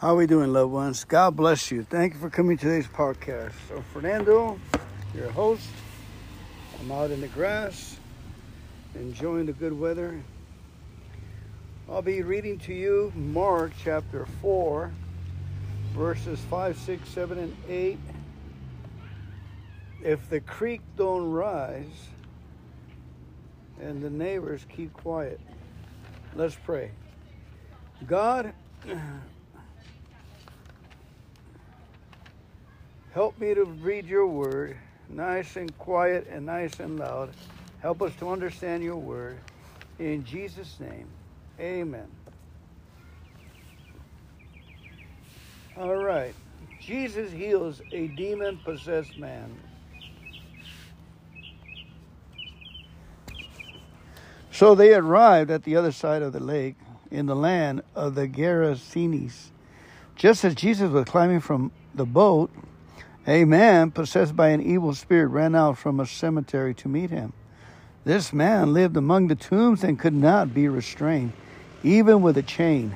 How are we doing, loved ones? God bless you. Thank you for coming to today's podcast. So, Fernando, your host. I'm out in the grass, enjoying the good weather. I'll be reading to you Mark chapter 4, verses 5, 6, 7, and 8. If the creek don't rise and the neighbors keep quiet, let's pray. God, Help me to read your word nice and quiet and nice and loud. Help us to understand your word. In Jesus' name, amen. All right. Jesus heals a demon possessed man. So they arrived at the other side of the lake in the land of the Gerasenes. Just as Jesus was climbing from the boat, a man possessed by an evil spirit ran out from a cemetery to meet him. This man lived among the tombs and could not be restrained, even with a chain.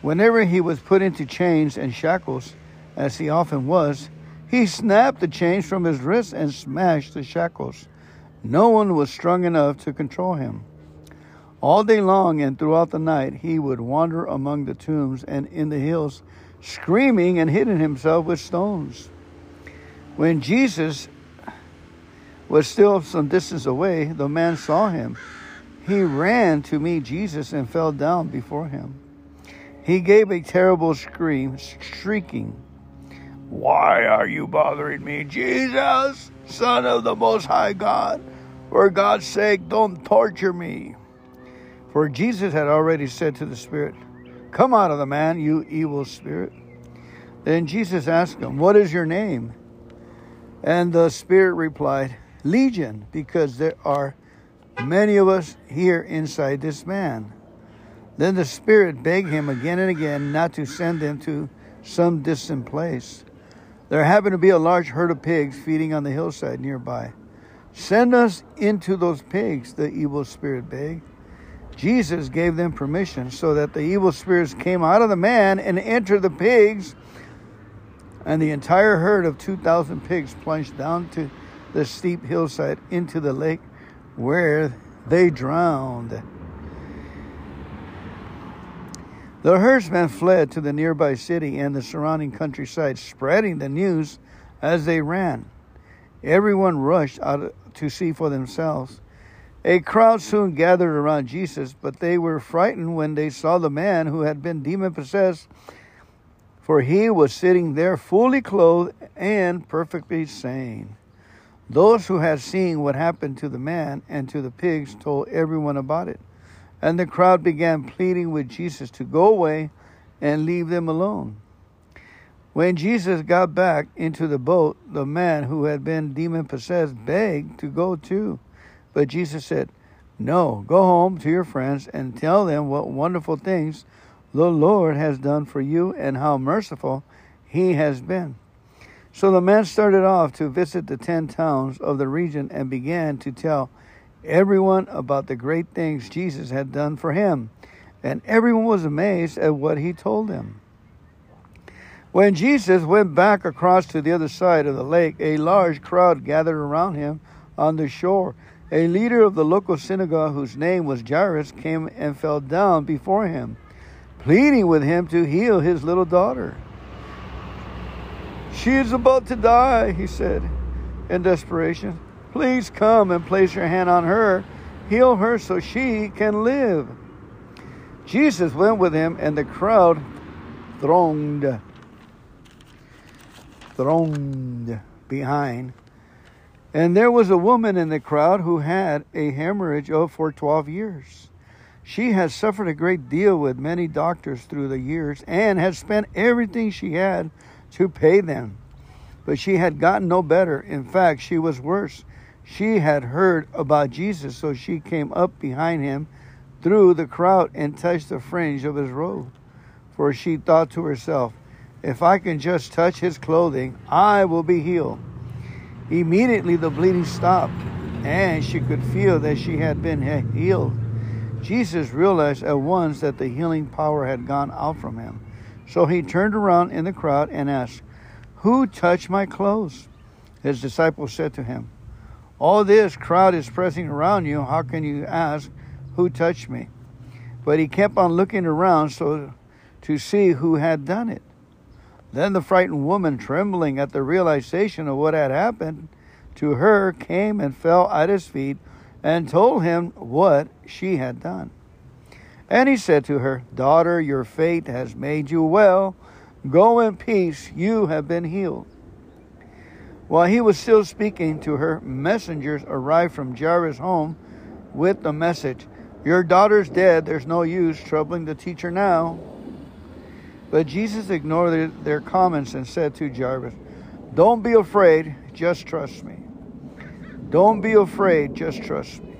Whenever he was put into chains and shackles, as he often was, he snapped the chains from his wrists and smashed the shackles. No one was strong enough to control him. All day long and throughout the night, he would wander among the tombs and in the hills, screaming and hitting himself with stones. When Jesus was still some distance away, the man saw him. He ran to meet Jesus and fell down before him. He gave a terrible scream, shrieking, Why are you bothering me, Jesus, Son of the Most High God? For God's sake, don't torture me. For Jesus had already said to the spirit, Come out of the man, you evil spirit. Then Jesus asked him, What is your name? And the Spirit replied, Legion, because there are many of us here inside this man. Then the Spirit begged him again and again not to send them to some distant place. There happened to be a large herd of pigs feeding on the hillside nearby. Send us into those pigs, the evil spirit begged. Jesus gave them permission so that the evil spirits came out of the man and entered the pigs and the entire herd of 2,000 pigs plunged down to the steep hillside into the lake where they drowned. The herdsmen fled to the nearby city and the surrounding countryside, spreading the news as they ran. Everyone rushed out to see for themselves. A crowd soon gathered around Jesus, but they were frightened when they saw the man who had been demon possessed for he was sitting there fully clothed and perfectly sane. Those who had seen what happened to the man and to the pigs told everyone about it. And the crowd began pleading with Jesus to go away and leave them alone. When Jesus got back into the boat, the man who had been demon possessed begged to go too. But Jesus said, No, go home to your friends and tell them what wonderful things the Lord has done for you and how merciful he has been. So the man started off to visit the ten towns of the region and began to tell everyone about the great things Jesus had done for him. And everyone was amazed at what he told them. When Jesus went back across to the other side of the lake, a large crowd gathered around him on the shore. A leader of the local synagogue, whose name was Jairus, came and fell down before him pleading with him to heal his little daughter. She is about to die, he said in desperation. Please come and place your hand on her, heal her so she can live. Jesus went with him, and the crowd thronged, thronged behind. And there was a woman in the crowd who had a hemorrhage of for 12 years. She has suffered a great deal with many doctors through the years and has spent everything she had to pay them. But she had gotten no better. In fact, she was worse. She had heard about Jesus, so she came up behind him through the crowd and touched the fringe of his robe. For she thought to herself, if I can just touch his clothing, I will be healed. Immediately the bleeding stopped, and she could feel that she had been healed. Jesus realized at once that the healing power had gone out from him. So he turned around in the crowd and asked, Who touched my clothes? His disciples said to him, All this crowd is pressing around you. How can you ask, Who touched me? But he kept on looking around so to see who had done it. Then the frightened woman, trembling at the realization of what had happened to her, came and fell at his feet and told him what she had done. And he said to her, Daughter, your fate has made you well. Go in peace, you have been healed. While he was still speaking to her, messengers arrived from Jairus' home with the message, Your daughter's dead, there's no use troubling the teacher now. But Jesus ignored their comments and said to Jairus, Don't be afraid, just trust me. Don't be afraid, just trust me.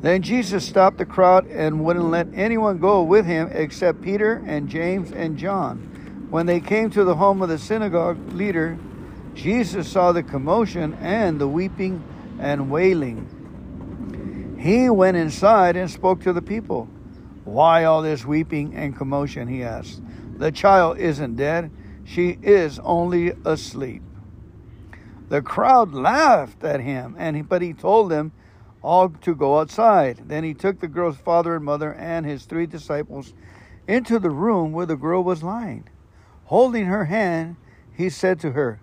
Then Jesus stopped the crowd and wouldn't let anyone go with him except Peter and James and John. When they came to the home of the synagogue leader, Jesus saw the commotion and the weeping and wailing. He went inside and spoke to the people. Why all this weeping and commotion? He asked. The child isn't dead, she is only asleep. The crowd laughed at him, and but he told them all to go outside. Then he took the girl's father and mother and his three disciples into the room where the girl was lying. Holding her hand, he said to her,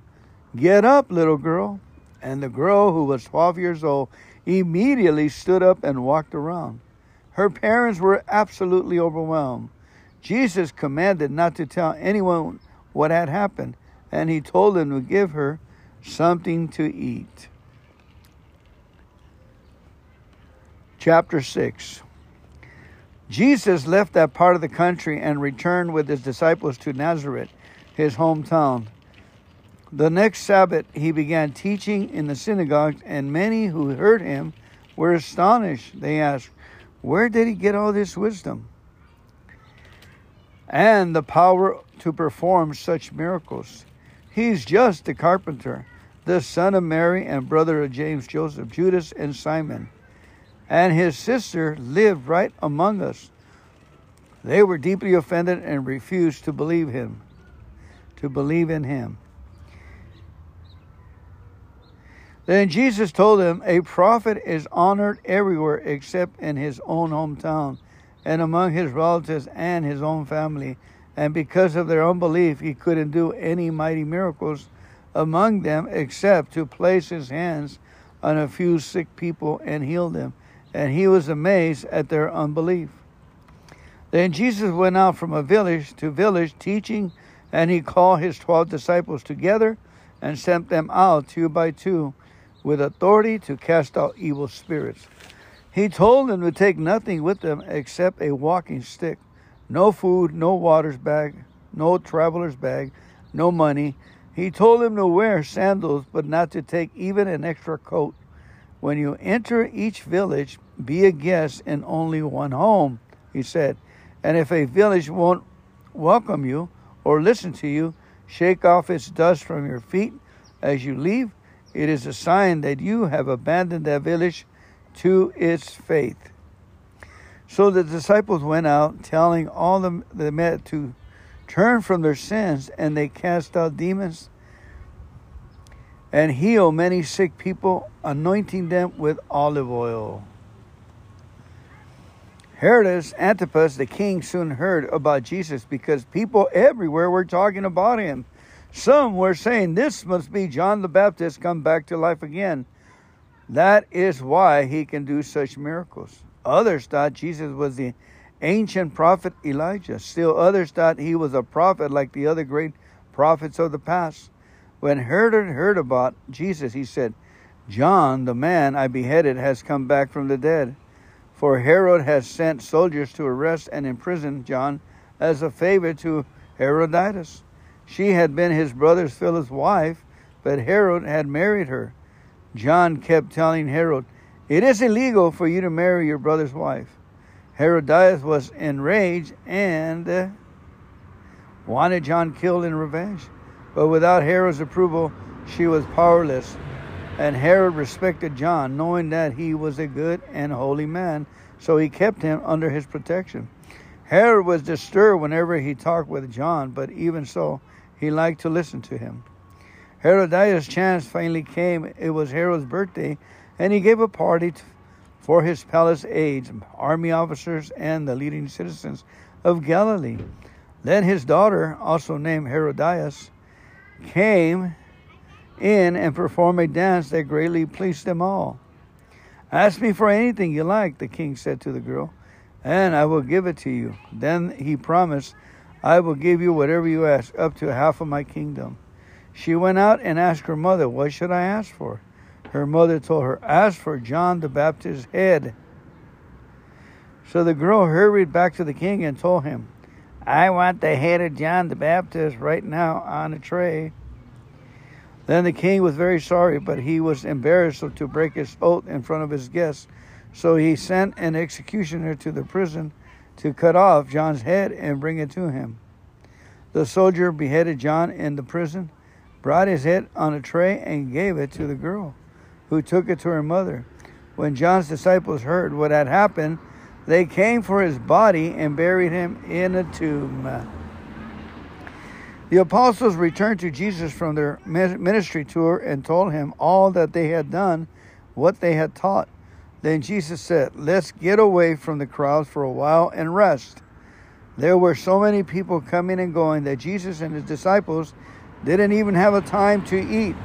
Get up, little girl. And the girl, who was 12 years old, immediately stood up and walked around. Her parents were absolutely overwhelmed. Jesus commanded not to tell anyone what had happened, and he told them to give her something to eat. Chapter 6 Jesus left that part of the country and returned with his disciples to Nazareth, his hometown. The next Sabbath, he began teaching in the synagogue, and many who heard him were astonished. They asked, Where did he get all this wisdom? And the power to perform such miracles. He's just a carpenter, the son of Mary and brother of James, Joseph, Judas, and Simon and his sister lived right among us. They were deeply offended and refused to believe him, to believe in him. Then Jesus told them, A prophet is honored everywhere except in his own hometown and among his relatives and his own family. And because of their unbelief, he couldn't do any mighty miracles among them except to place his hands on a few sick people and heal them and he was amazed at their unbelief. Then Jesus went out from a village to village teaching, and he called his twelve disciples together and sent them out two by two with authority to cast out evil spirits. He told them to take nothing with them except a walking stick, no food, no water's bag, no traveler's bag, no money. He told them to wear sandals, but not to take even an extra coat. When you enter each village, be a guest in only one home, he said. And if a village won't welcome you or listen to you, shake off its dust from your feet as you leave. It is a sign that you have abandoned that village to its faith. So the disciples went out, telling all the, the met to turn from their sins, and they cast out demons and heal many sick people, anointing them with olive oil. Herod Antipas, the king, soon heard about Jesus because people everywhere were talking about him. Some were saying, This must be John the Baptist come back to life again. That is why he can do such miracles. Others thought Jesus was the ancient prophet Elijah. Still, others thought he was a prophet like the other great prophets of the past. When Herod heard about Jesus, he said, John, the man I beheaded, has come back from the dead. For Herod has sent soldiers to arrest and imprison John as a favor to Herodias. She had been his brother Philip's wife, but Herod had married her. John kept telling Herod, It is illegal for you to marry your brother's wife. Herodias was enraged and wanted John killed in revenge. But without Herod's approval, she was powerless. And Herod respected John, knowing that he was a good and holy man, so he kept him under his protection. Herod was disturbed whenever he talked with John, but even so, he liked to listen to him. Herodias' chance finally came. It was Herod's birthday, and he gave a party for his palace aides, army officers, and the leading citizens of Galilee. Then his daughter, also named Herodias, came in and performed a dance that greatly pleased them all. Ask me for anything you like, the king said to the girl, and I will give it to you. Then he promised, I will give you whatever you ask, up to half of my kingdom. She went out and asked her mother, What should I ask for? Her mother told her, Ask for John the Baptist's head. So the girl hurried back to the king and told him, I want the head of John the Baptist right now on a tray. Then the king was very sorry, but he was embarrassed to break his oath in front of his guests. So he sent an executioner to the prison to cut off John's head and bring it to him. The soldier beheaded John in the prison, brought his head on a tray, and gave it to the girl, who took it to her mother. When John's disciples heard what had happened, they came for his body and buried him in a tomb. The apostles returned to Jesus from their ministry tour and told him all that they had done, what they had taught. Then Jesus said, Let's get away from the crowds for a while and rest. There were so many people coming and going that Jesus and his disciples didn't even have a time to eat.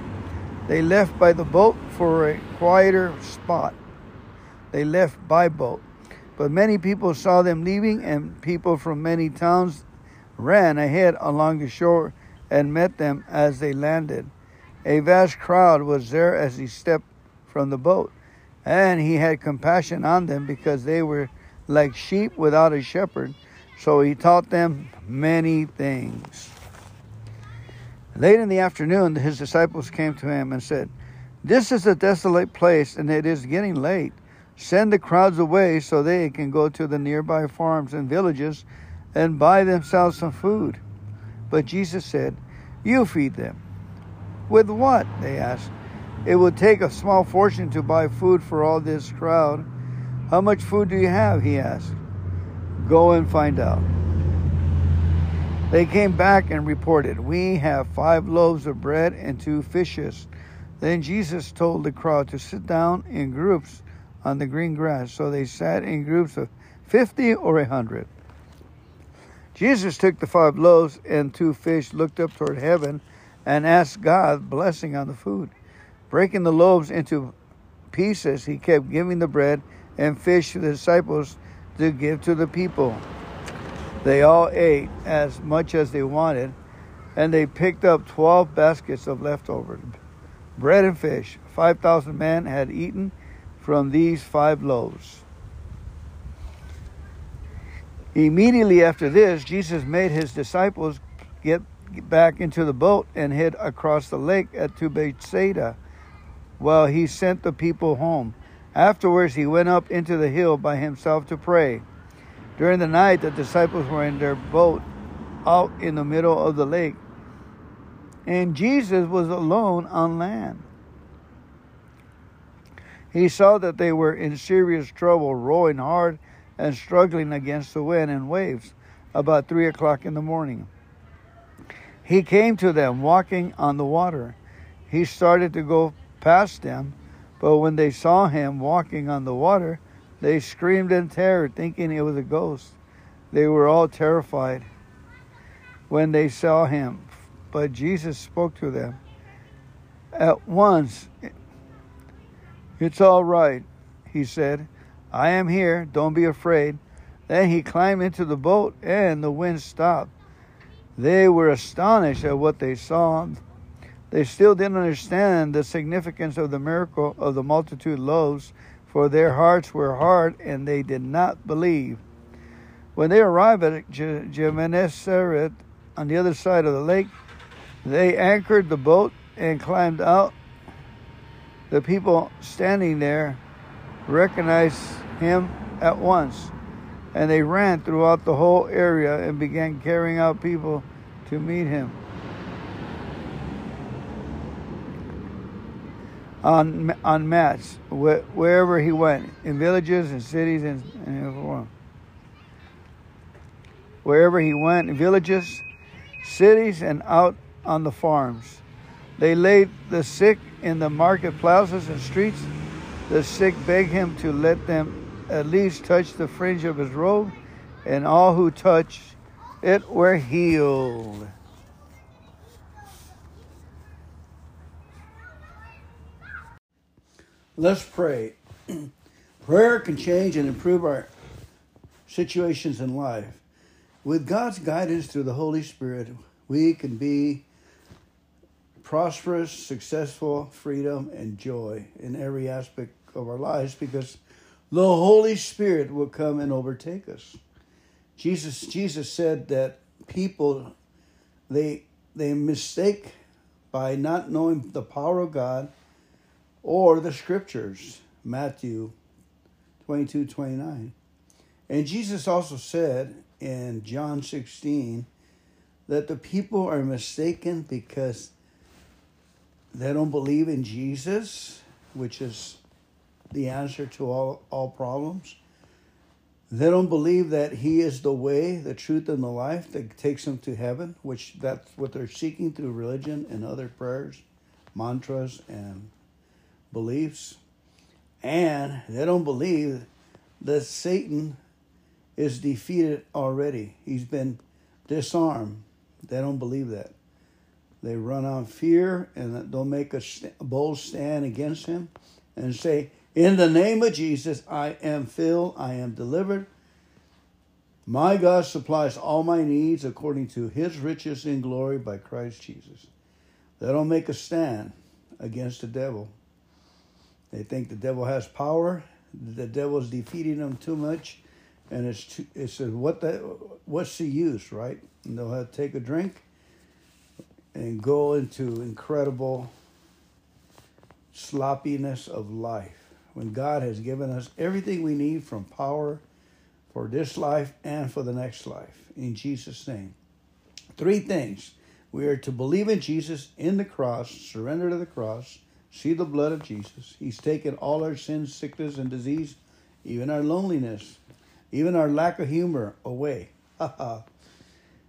They left by the boat for a quieter spot. They left by boat. But many people saw them leaving, and people from many towns ran ahead along the shore and met them as they landed. A vast crowd was there as he stepped from the boat, and he had compassion on them because they were like sheep without a shepherd. So he taught them many things. Late in the afternoon, his disciples came to him and said, This is a desolate place, and it is getting late. Send the crowds away so they can go to the nearby farms and villages and buy themselves some food. But Jesus said, You feed them. With what? They asked. It would take a small fortune to buy food for all this crowd. How much food do you have? He asked. Go and find out. They came back and reported, We have five loaves of bread and two fishes. Then Jesus told the crowd to sit down in groups on the green grass. So they sat in groups of fifty or a hundred. Jesus took the five loaves and two fish, looked up toward heaven, and asked God blessing on the food. Breaking the loaves into pieces, he kept giving the bread and fish to the disciples to give to the people. They all ate as much as they wanted, and they picked up 12 baskets of leftovers bread and fish. 5,000 men had eaten from these five loaves. Immediately after this, Jesus made his disciples get back into the boat and head across the lake at to Bethsaida while he sent the people home. Afterwards, he went up into the hill by himself to pray. During the night, the disciples were in their boat out in the middle of the lake, and Jesus was alone on land. He saw that they were in serious trouble, rowing hard and struggling against the wind and waves about three o'clock in the morning. He came to them walking on the water. He started to go past them, but when they saw him walking on the water, they screamed in terror, thinking it was a ghost. They were all terrified when they saw him. But Jesus spoke to them. At once, it's all right, he said. I am here. Don't be afraid. Then he climbed into the boat, and the wind stopped. They were astonished at what they saw. They still didn't understand the significance of the miracle of the multitude loaves, for their hearts were hard and they did not believe. When they arrived at Gennesaret on the other side of the lake, they anchored the boat and climbed out. The people standing there recognized him at once. And they ran throughout the whole area and began carrying out people to meet him. On, on mats, wherever he went, in villages and cities and, and wherever he went, in villages, cities, and out on the farms. They laid the sick in the market plazas and streets. The sick begged him to let them at least touch the fringe of his robe, and all who touched it were healed. Let's pray. Prayer can change and improve our situations in life. With God's guidance through the Holy Spirit, we can be prosperous, successful, freedom, and joy in every aspect of our lives because the Holy Spirit will come and overtake us. Jesus Jesus said that people they they mistake by not knowing the power of God or the scriptures. Matthew 22, 29. And Jesus also said in John 16 that the people are mistaken because they don't believe in Jesus, which is the answer to all, all problems. They don't believe that He is the way, the truth, and the life that takes them to heaven, which that's what they're seeking through religion and other prayers, mantras, and beliefs. And they don't believe that Satan is defeated already. He's been disarmed. They don't believe that. They run on fear and they'll make a bold stand against him and say, In the name of Jesus, I am filled, I am delivered. My God supplies all my needs according to his riches in glory by Christ Jesus. They don't make a stand against the devil. They think the devil has power. The devil is defeating them too much, and it's too, it's a, what the what's the use, right? And they'll have to take a drink and go into incredible sloppiness of life when God has given us everything we need from power for this life and for the next life. In Jesus' name. Three things. We are to believe in Jesus in the cross, surrender to the cross, see the blood of Jesus. He's taken all our sins, sickness, and disease, even our loneliness, even our lack of humor away.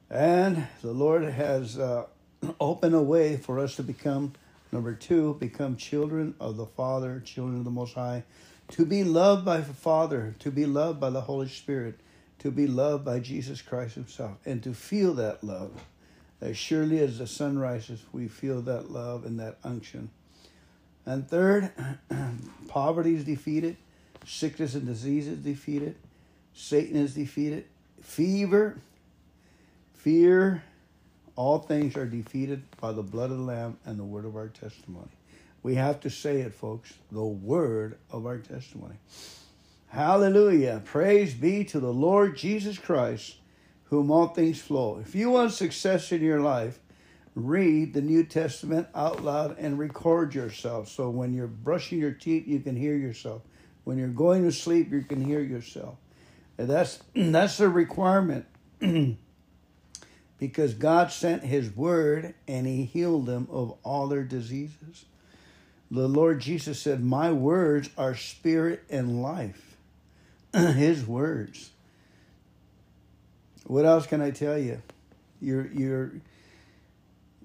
and the Lord has uh, opened a way for us to become, number two, become children of the Father, children of the Most High, to be loved by the Father, to be loved by the Holy Spirit, to be loved by Jesus Christ Himself, and to feel that love. As surely as the sun rises, we feel that love and that unction. And third, poverty is defeated, sickness and disease is defeated, Satan is defeated, fever, fear, all things are defeated by the blood of the Lamb and the word of our testimony. We have to say it, folks, the word of our testimony. Hallelujah. Praise be to the Lord Jesus Christ, whom all things flow. If you want success in your life, read the New Testament out loud and record yourself. So when you're brushing your teeth, you can hear yourself. When you're going to sleep, you can hear yourself. And that's that's a requirement. because God sent his word and he healed them of all their diseases. The Lord Jesus said, "My words are spirit and life." his words. What else can I tell you? You're you're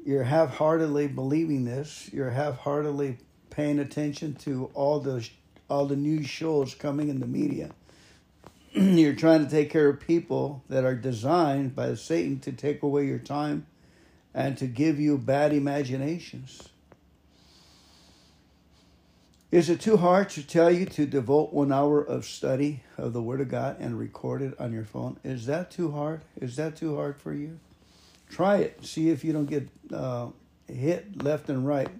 you're half-heartedly believing this. You're half-heartedly paying attention to all the all the news shows coming in the media. you're trying to take care of people that are designed by Satan to take away your time and to give you bad imaginations. Is it too hard to tell you to devote one hour of study of the Word of God and record it on your phone? Is that too hard? Is that too hard for you? Try it. See if you don't get uh, hit left and right,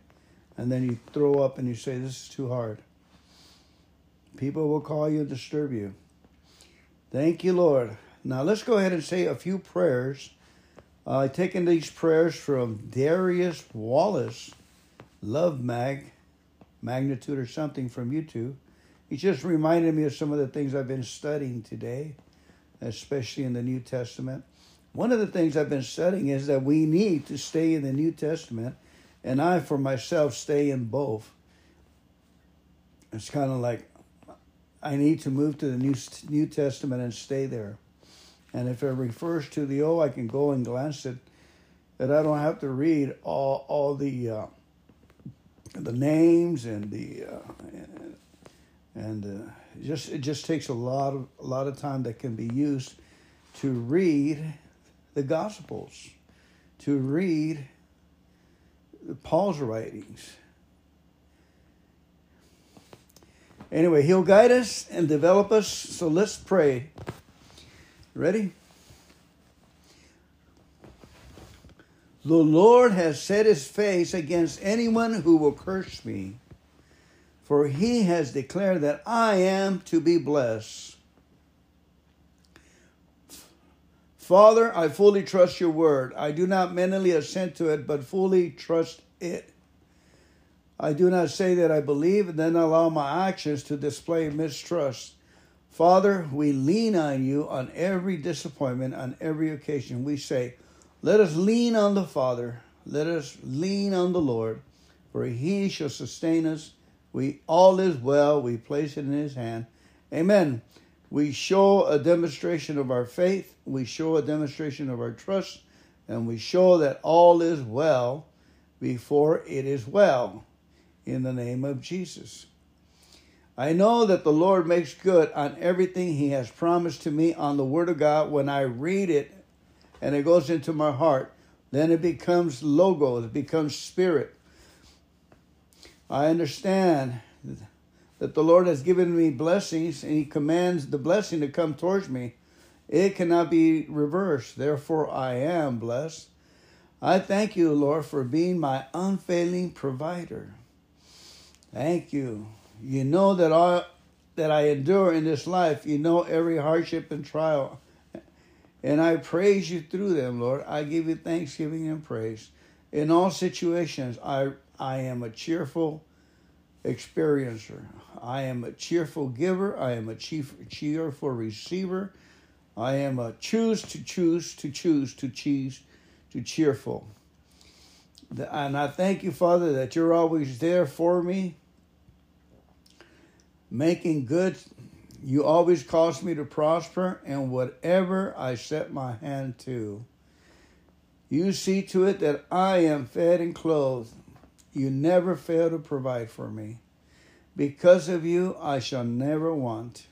and then you throw up and you say, This is too hard. People will call you and disturb you. Thank you, Lord. Now let's go ahead and say a few prayers. Uh, taking these prayers from Darius Wallace, Love Mag, Magnitude or something from YouTube. He just reminded me of some of the things I've been studying today, especially in the New Testament. One of the things I've been studying is that we need to stay in the New Testament, and I, for myself, stay in both. It's kind of like I need to move to the New New Testament and stay there. And if it refers to the old, I can go and glance at that I don't have to read all all the uh, the names and the uh, and, and uh, just it just takes a lot of a lot of time that can be used to read the Gospels, to read Paul's writings. Anyway, he'll guide us and develop us. So let's pray. Ready? The Lord has set his face against anyone who will curse me, for he has declared that I am to be blessed. Father, I fully trust your word. I do not mentally assent to it, but fully trust it. I do not say that I believe and then allow my actions to display mistrust. Father, we lean on you on every disappointment, on every occasion. We say, let us lean on the Father. Let us lean on the Lord, for he shall sustain us. We all is well. We place it in his hand. Amen. We show a demonstration of our faith. We show a demonstration of our trust. And we show that all is well before it is well in the name of Jesus. I know that the Lord makes good on everything He has promised to me on the Word of God when I read it and it goes into my heart. Then it becomes logos, it becomes spirit. I understand that the Lord has given me blessings and He commands the blessing to come towards me. It cannot be reversed. Therefore, I am blessed. I thank you, Lord, for being my unfailing provider. Thank you. You know that I that I endure in this life. You know every hardship and trial and I praise you through them, Lord. I give you thanksgiving and praise. In all situations, I, I am a cheerful experiencer. I am a cheerful giver. I am a chief, cheerful receiver. I am a choose to choose to choose to choose to cheerful. And I thank you, Father, that you're always there for me, making good you always cause me to prosper in whatever I set my hand to. You see to it that I am fed and clothed. You never fail to provide for me. Because of you, I shall never want.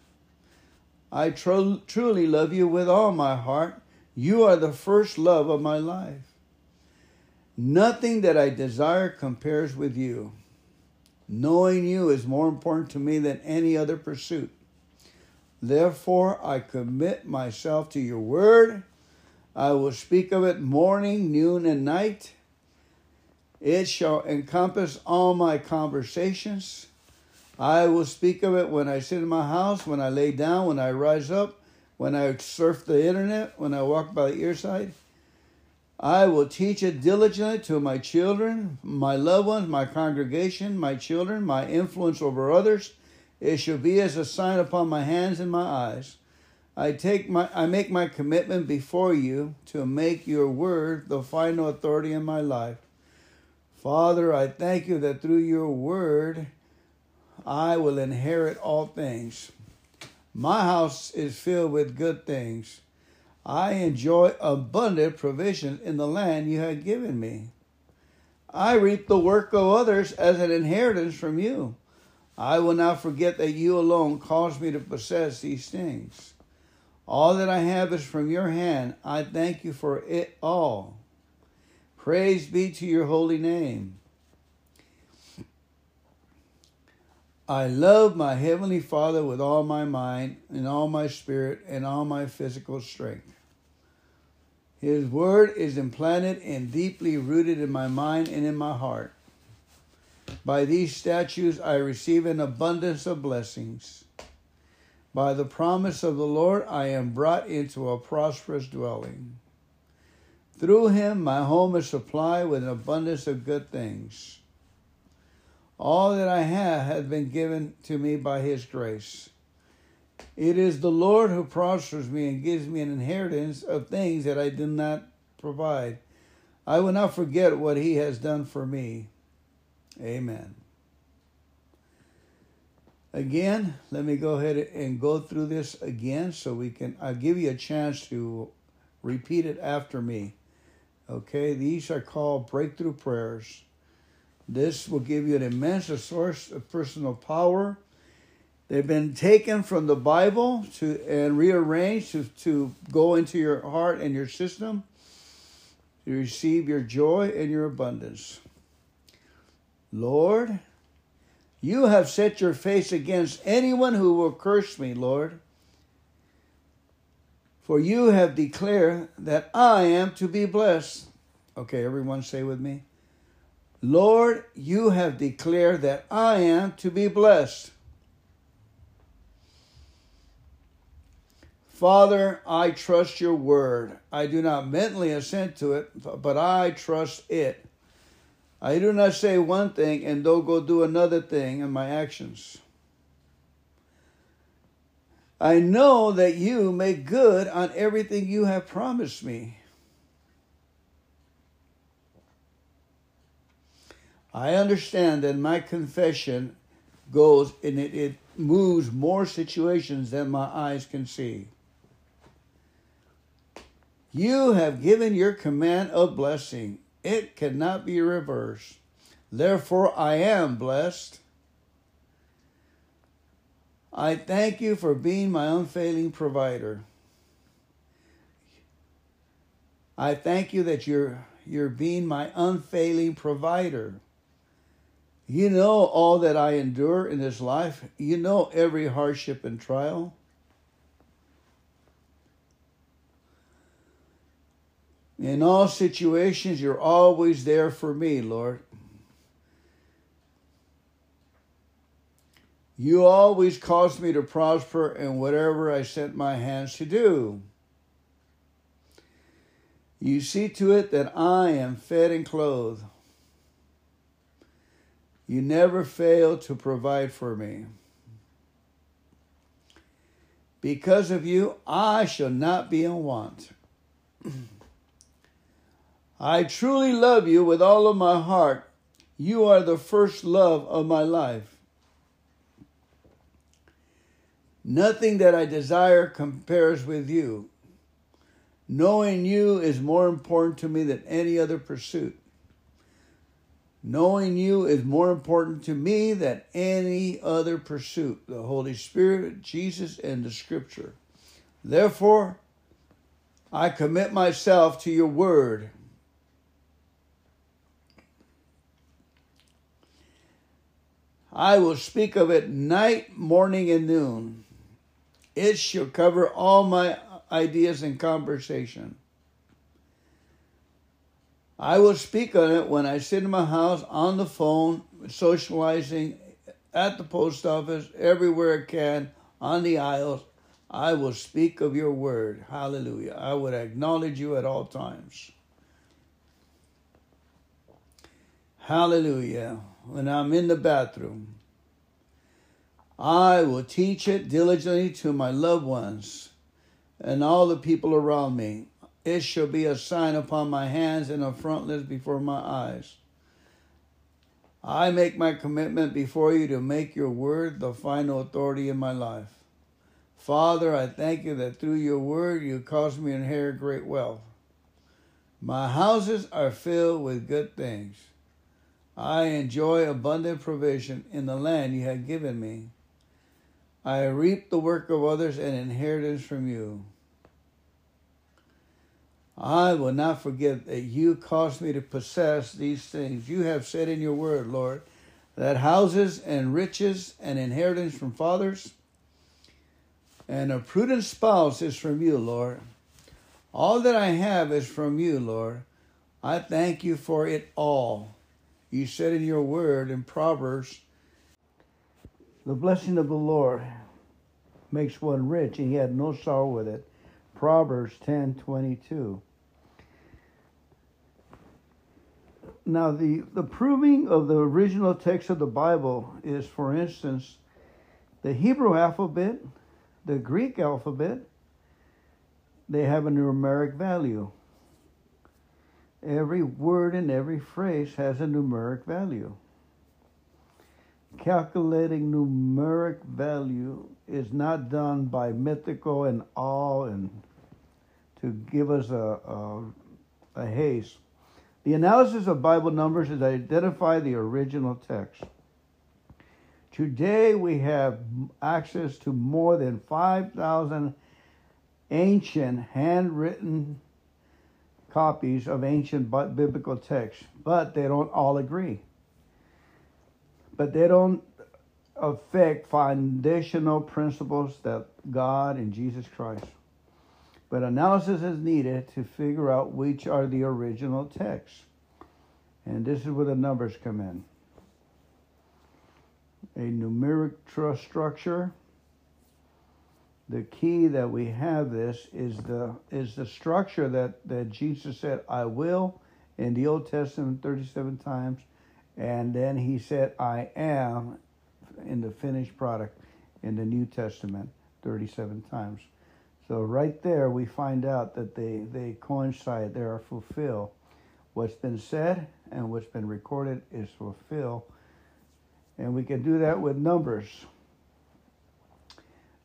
I tr- truly love you with all my heart. You are the first love of my life. Nothing that I desire compares with you. Knowing you is more important to me than any other pursuit. Therefore, I commit myself to your word. I will speak of it morning, noon, and night. It shall encompass all my conversations. I will speak of it when I sit in my house, when I lay down, when I rise up, when I surf the internet, when I walk by the earside. I will teach it diligently to my children, my loved ones, my congregation, my children, my influence over others it shall be as a sign upon my hands and my eyes. I take my I make my commitment before you to make your word the final authority in my life. Father, I thank you that through your word I will inherit all things. My house is filled with good things. I enjoy abundant provision in the land you have given me. I reap the work of others as an inheritance from you. I will not forget that you alone caused me to possess these things. All that I have is from your hand. I thank you for it all. Praise be to your holy name. I love my Heavenly Father with all my mind and all my spirit and all my physical strength. His word is implanted and deeply rooted in my mind and in my heart. By these statutes I receive an abundance of blessings. By the promise of the Lord I am brought into a prosperous dwelling. Through him my home is supplied with an abundance of good things. All that I have has been given to me by his grace. It is the Lord who prospers me and gives me an inheritance of things that I did not provide. I will not forget what he has done for me. Amen. Again, let me go ahead and go through this again so we can, I'll give you a chance to repeat it after me. Okay, these are called breakthrough prayers. This will give you an immense source of personal power. They've been taken from the Bible to and rearranged to, to go into your heart and your system to receive your joy and your abundance. Lord, you have set your face against anyone who will curse me, Lord. For you have declared that I am to be blessed. Okay, everyone say with me. Lord, you have declared that I am to be blessed. Father, I trust your word. I do not mentally assent to it, but I trust it. I do not say one thing and don't go do another thing in my actions. I know that you make good on everything you have promised me. I understand that my confession goes and it, it moves more situations than my eyes can see. You have given your command of blessing it cannot be reversed. Therefore, I am blessed. I thank you for being my unfailing provider. I thank you that you're, you're being my unfailing provider. You know all that I endure in this life. You know every hardship and trial. In all situations, you're always there for me, Lord. You always cause me to prosper in whatever I set my hands to do. You see to it that I am fed and clothed. You never fail to provide for me. Because of you, I shall not be in want. I truly love you with all of my heart. You are the first love of my life. Nothing that I desire compares with you. Knowing you is more important to me than any other pursuit. Knowing you is more important to me than any other pursuit. The Holy Spirit, Jesus, and the Scripture. Therefore, I commit myself to your word I will speak of it night, morning, and noon. It shall cover all my ideas and conversation. I will speak on it when I sit in my house, on the phone, socializing, at the post office, everywhere I can, on the aisles. I will speak of your word. Hallelujah. I would acknowledge you at all times. Hallelujah when I'm in the bathroom. I will teach it diligently to my loved ones and all the people around me. It shall be a sign upon my hands and a frontlets before my eyes. I make my commitment before you to make your word the final authority in my life. Father, I thank you that through your word you caused me to inherit great wealth. My houses are filled with good things. I enjoy abundant provision in the land you have given me. I reap the work of others and inheritance from you. I will not forget that you caused me to possess these things. You have said in your word, Lord, that houses and riches and inheritance from fathers and a prudent spouse is from you, Lord. All that I have is from you, Lord. I thank you for it all. You said in your word in Proverbs, the blessing of the Lord makes one rich, and he had no sorrow with it. Proverbs ten twenty two. Now, the, the proving of the original text of the Bible is, for instance, the Hebrew alphabet, the Greek alphabet, they have a numeric value. Every word and every phrase has a numeric value. Calculating numeric value is not done by mythical and awe and to give us a, a, a haste. The analysis of Bible numbers is to identify the original text. Today we have access to more than 5,000 ancient handwritten copies of ancient biblical texts, but they don't all agree. But they don't affect foundational principles that God and Jesus Christ. But analysis is needed to figure out which are the original texts. And this is where the numbers come in. A numeric structure. The key that we have this is the is the structure that, that Jesus said, I will in the Old Testament 37 times, and then he said, I am in the finished product in the New Testament 37 times. So right there we find out that they, they coincide, they are fulfilled. What's been said and what's been recorded is fulfilled. And we can do that with numbers.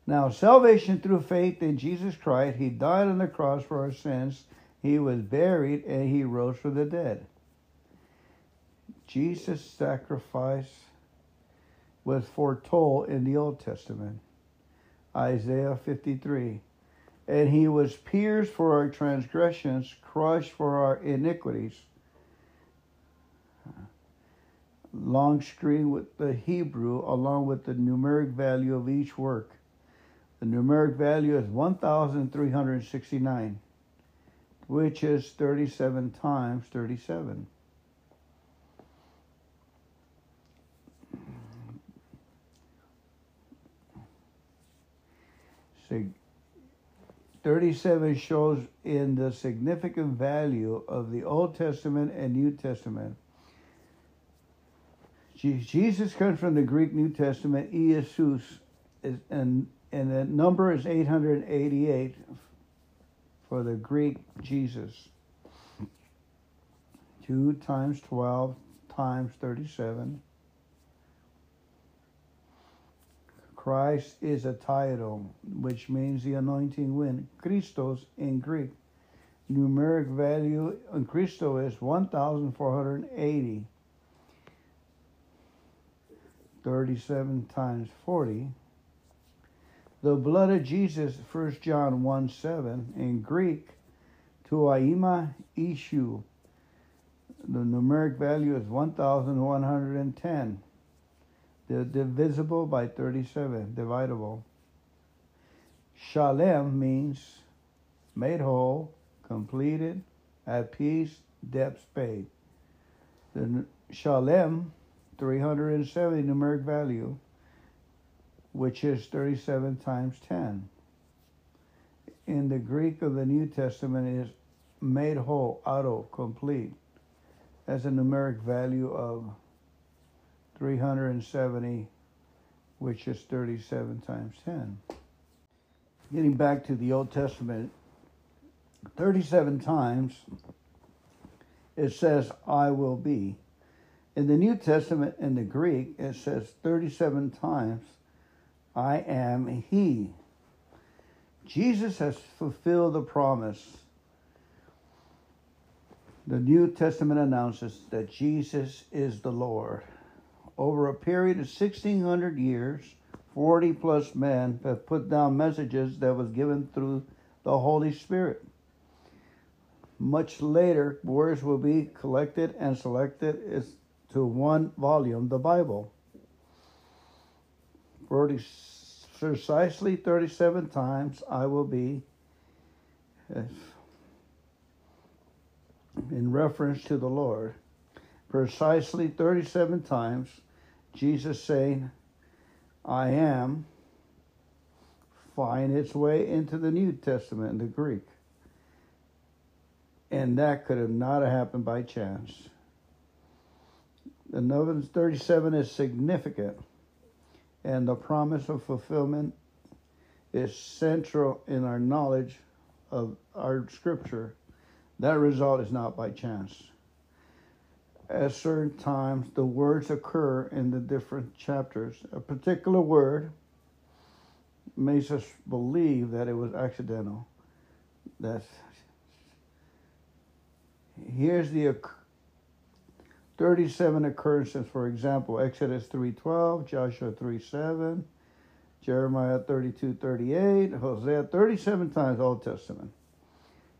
Now, salvation through faith in Jesus Christ, He died on the cross for our sins, He was buried, and He rose from the dead. Jesus' sacrifice was foretold in the Old Testament. Isaiah 53. And he was pierced for our transgressions, crushed for our iniquities. Long screen with the Hebrew along with the numeric value of each work. The numeric value is 1,369, which is 37 times 37. 37 shows in the significant value of the Old Testament and New Testament. Jesus comes from the Greek New Testament, Iesus, and, and the number is 888 for the Greek Jesus. 2 times 12 times 37. Christ is a title, which means the anointing wind. Christos in Greek. Numeric value in Christo is 1,480. 37 times 40. The blood of Jesus, 1 John 1 7. In Greek, Tuaima Ishu. The numeric value is 1,110 divisible by 37, divisible. Shalem means made whole, completed, at peace, debts paid. The Shalem, 370 numeric value, which is 37 times 10. In the Greek of the New Testament is made whole, auto, complete. As a numeric value of 370, which is 37 times 10. Getting back to the Old Testament, 37 times it says, I will be. In the New Testament, in the Greek, it says 37 times, I am He. Jesus has fulfilled the promise. The New Testament announces that Jesus is the Lord over a period of 1600 years, 40 plus men have put down messages that was given through the Holy Spirit. Much later, words will be collected and selected to one volume, the Bible. 40, precisely 37 times I will be uh, in reference to the Lord. Precisely 37 times Jesus saying, I am, find its way into the New Testament in the Greek. And that could have not happened by chance. The number 37 is significant, and the promise of fulfillment is central in our knowledge of our scripture. That result is not by chance. At certain times the words occur in the different chapters. A particular word makes us believe that it was accidental. That's here's the 37 occurrences, for example, Exodus 3.12, Joshua 3.7, Jeremiah 32.38, Hosea 37 times Old Testament.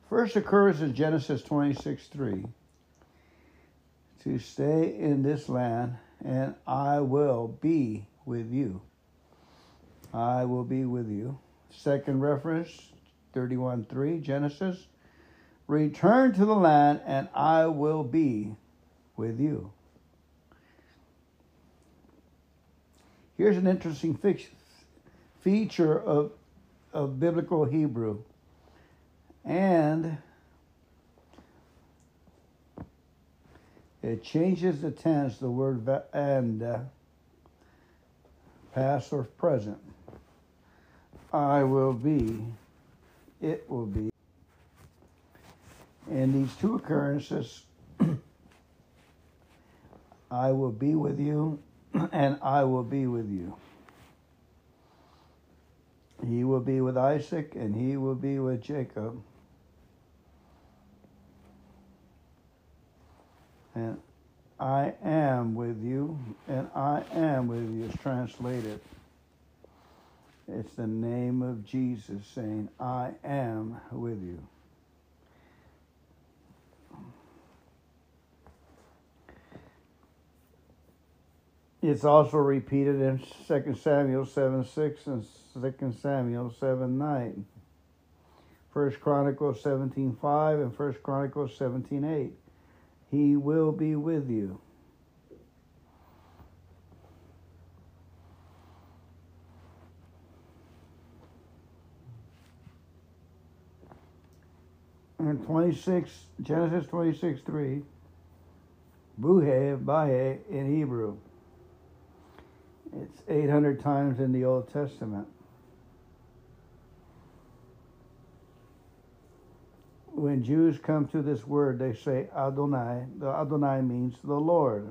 First occurs in Genesis 26.3 to stay in this land, and I will be with you. I will be with you. Second reference, 31 3, Genesis. Return to the land, and I will be with you. Here's an interesting feature of, of biblical Hebrew. And It changes the tense, the word and, uh, past or present. I will be, it will be. In these two occurrences, I will be with you, and I will be with you. He will be with Isaac, and he will be with Jacob. And I am with you, and I am with you is translated. It's the name of Jesus saying, I am with you. It's also repeated in 2 Samuel 7 6 and 2 Samuel 7 9. 1 Chronicles 17 5 and 1 Chronicles 17 8. He will be with you. And 26, Genesis 26 3, Buhe, Bahe in Hebrew. It's 800 times in the Old Testament. When Jews come to this word, they say Adonai. The Adonai means the Lord.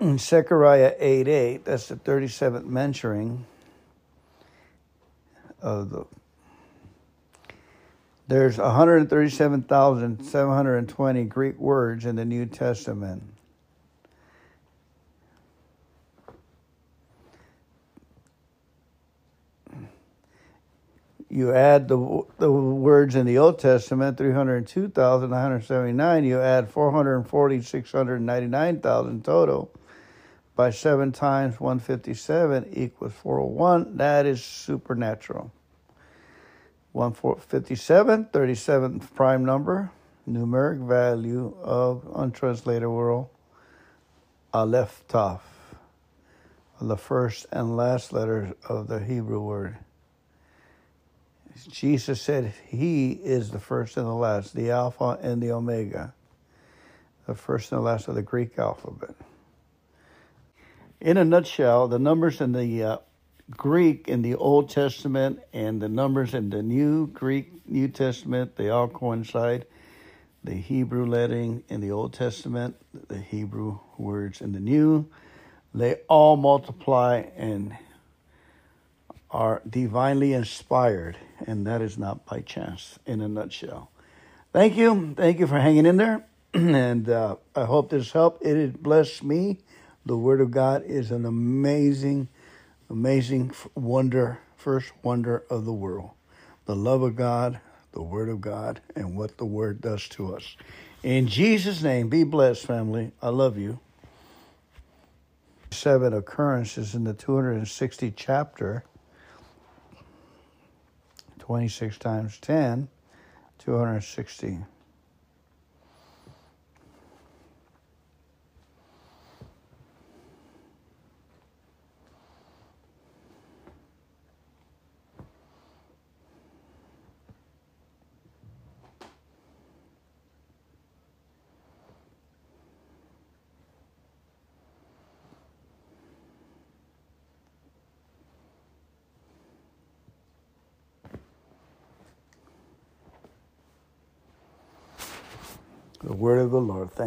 In Zechariah 8 8, that's the 37th mentioning of the. There's 137,720 Greek words in the New Testament. You add the the words in the Old Testament, 302,979, you add 440,699,000 total by 7 times 157 equals 401. That is supernatural. 157, 37th prime number, numeric value of untranslatable Aleph Taf, the first and last letters of the Hebrew word. Jesus said he is the first and the last, the Alpha and the Omega, the first and the last of the Greek alphabet. In a nutshell, the numbers in the uh, Greek in the Old Testament and the numbers in the New Greek New Testament, they all coincide. The Hebrew lettering in the Old Testament, the Hebrew words in the New, they all multiply and are divinely inspired, and that is not by chance, in a nutshell. Thank you. Thank you for hanging in there. and uh, I hope this helped. It has blessed me. The Word of God is an amazing, amazing wonder, first wonder of the world. The love of God, the Word of God, and what the Word does to us. In Jesus' name, be blessed, family. I love you. Seven occurrences in the 260 chapter 26 times 10, 260. Word of the Lord. Thank